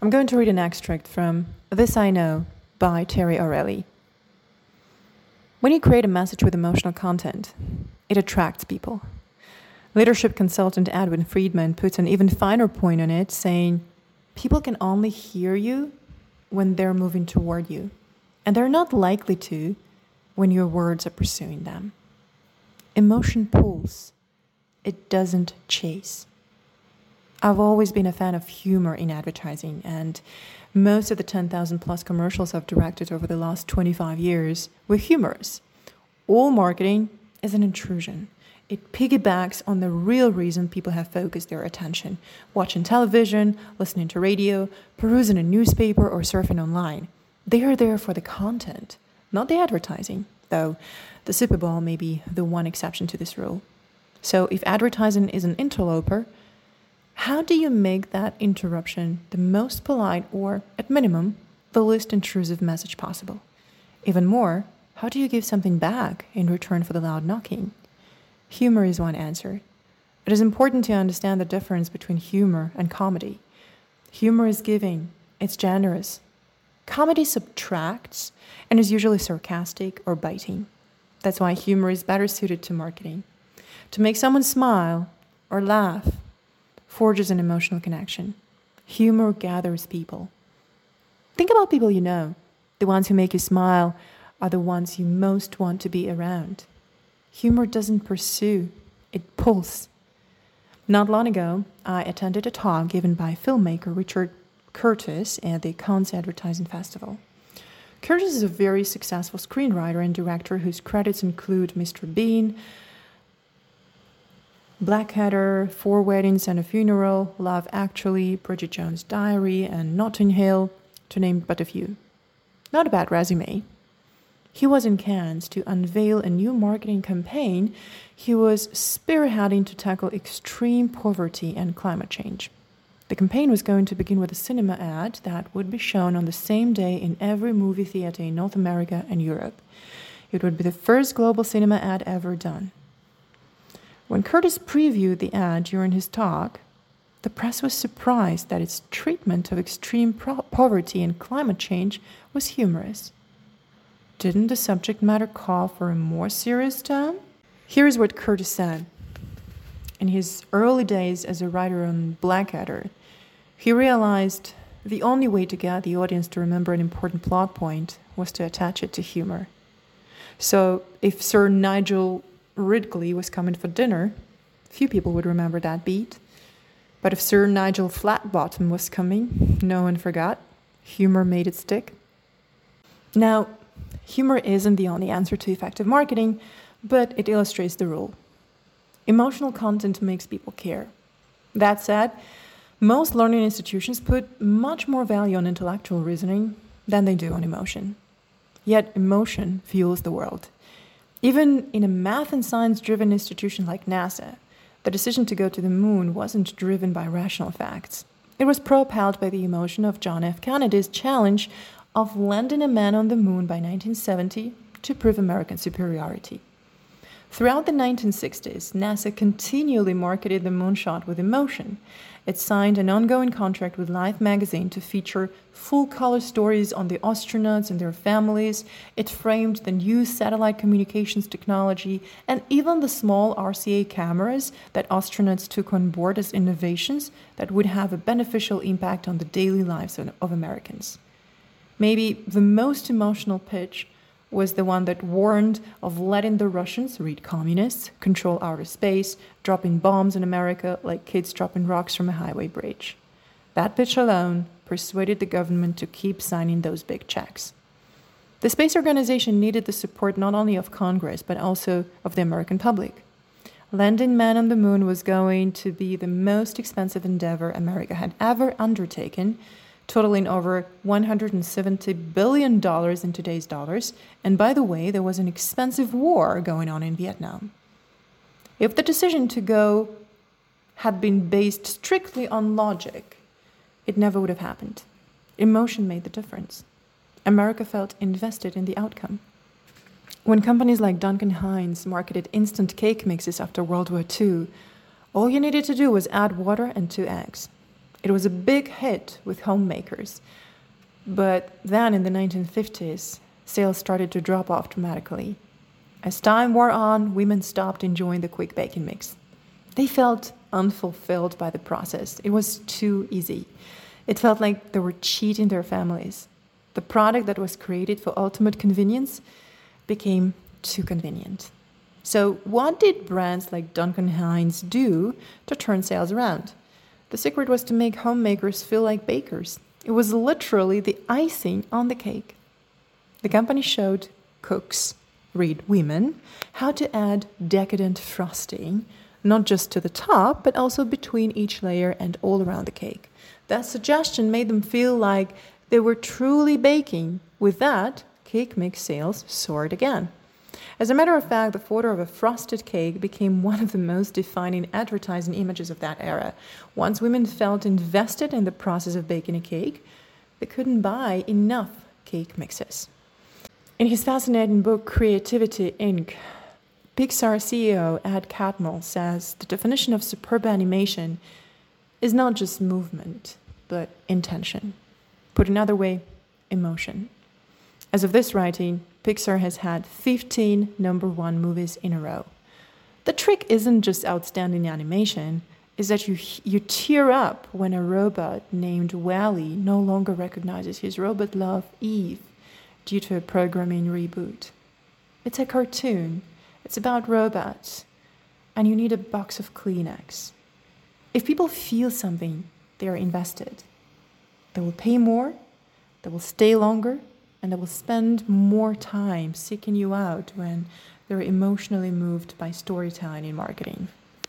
I'm going to read an extract from This I Know by Terry O'Reilly. When you create a message with emotional content, it attracts people. Leadership consultant Edwin Friedman puts an even finer point on it, saying, People can only hear you when they're moving toward you, and they're not likely to when your words are pursuing them. Emotion pulls, it doesn't chase. I've always been a fan of humor in advertising, and most of the 10,000 plus commercials I've directed over the last 25 years were humorous. All marketing is an intrusion. It piggybacks on the real reason people have focused their attention watching television, listening to radio, perusing a newspaper, or surfing online. They are there for the content, not the advertising, though the Super Bowl may be the one exception to this rule. So, if advertising is an interloper, how do you make that interruption the most polite or, at minimum, the least intrusive message possible? Even more, how do you give something back in return for the loud knocking? Humor is one answer. It is important to understand the difference between humor and comedy. Humor is giving, it's generous. Comedy subtracts and is usually sarcastic or biting. That's why humor is better suited to marketing. To make someone smile or laugh forges an emotional connection. Humor gathers people. Think about people you know. The ones who make you smile are the ones you most want to be around. Humor doesn't pursue, it pulls. Not long ago, I attended a talk given by filmmaker Richard Curtis at the Cannes Advertising Festival. Curtis is a very successful screenwriter and director whose credits include Mr. Bean, Blackadder, Four Weddings and a Funeral, Love Actually, Bridget Jones' Diary, and Notting Hill, to name but a few. Not a bad resume. He was in Cannes to unveil a new marketing campaign. He was spearheading to tackle extreme poverty and climate change. The campaign was going to begin with a cinema ad that would be shown on the same day in every movie theater in North America and Europe. It would be the first global cinema ad ever done. When Curtis previewed the ad during his talk, the press was surprised that its treatment of extreme pro- poverty and climate change was humorous. Didn't the subject matter call for a more serious tone? Here is what Curtis said. In his early days as a writer on Blackadder, he realized the only way to get the audience to remember an important plot point was to attach it to humor. So, if Sir Nigel Ridgely was coming for dinner, few people would remember that beat. But if Sir Nigel Flatbottom was coming, no one forgot. Humor made it stick. Now, humor isn't the only answer to effective marketing, but it illustrates the rule. Emotional content makes people care. That said, most learning institutions put much more value on intellectual reasoning than they do on emotion. Yet, emotion fuels the world. Even in a math and science driven institution like NASA, the decision to go to the moon wasn't driven by rational facts. It was propelled by the emotion of John F. Kennedy's challenge of landing a man on the moon by 1970 to prove American superiority. Throughout the 1960s, NASA continually marketed the moonshot with emotion. It signed an ongoing contract with Life magazine to feature full color stories on the astronauts and their families. It framed the new satellite communications technology and even the small RCA cameras that astronauts took on board as innovations that would have a beneficial impact on the daily lives of, of Americans. Maybe the most emotional pitch was the one that warned of letting the Russians, read communists, control outer space, dropping bombs in America like kids dropping rocks from a highway bridge. That pitch alone persuaded the government to keep signing those big checks. The space organization needed the support not only of Congress, but also of the American public. Landing man on the moon was going to be the most expensive endeavor America had ever undertaken, totaling over $170 billion in today's dollars. And by the way, there was an expensive war going on in Vietnam. If the decision to go had been based strictly on logic, it never would have happened. Emotion made the difference. America felt invested in the outcome. When companies like Duncan Hines marketed instant cake mixes after World War II, all you needed to do was add water and two eggs. It was a big hit with homemakers. But then in the 1950s, sales started to drop off dramatically. As time wore on, women stopped enjoying the quick baking mix. They felt unfulfilled by the process. It was too easy. It felt like they were cheating their families. The product that was created for ultimate convenience became too convenient. So, what did brands like Duncan Hines do to turn sales around? The secret was to make homemakers feel like bakers. It was literally the icing on the cake. The company showed cooks, read women, how to add decadent frosting, not just to the top, but also between each layer and all around the cake. That suggestion made them feel like they were truly baking. With that, cake mix sales soared again. As a matter of fact, the photo of a frosted cake became one of the most defining advertising images of that era. Once women felt invested in the process of baking a cake, they couldn't buy enough cake mixes. In his fascinating book Creativity Inc., Pixar CEO Ed Catmull says the definition of superb animation is not just movement, but intention. Put another way, emotion. As of this writing, Pixar has had 15 number one movies in a row. The trick isn't just outstanding animation, is that you, you tear up when a robot named WALL-E no longer recognizes his robot love, Eve, due to a programming reboot. It's a cartoon, it's about robots, and you need a box of Kleenex. If people feel something, they are invested. They will pay more, they will stay longer, and they will spend more time seeking you out when they're emotionally moved by storytelling in marketing.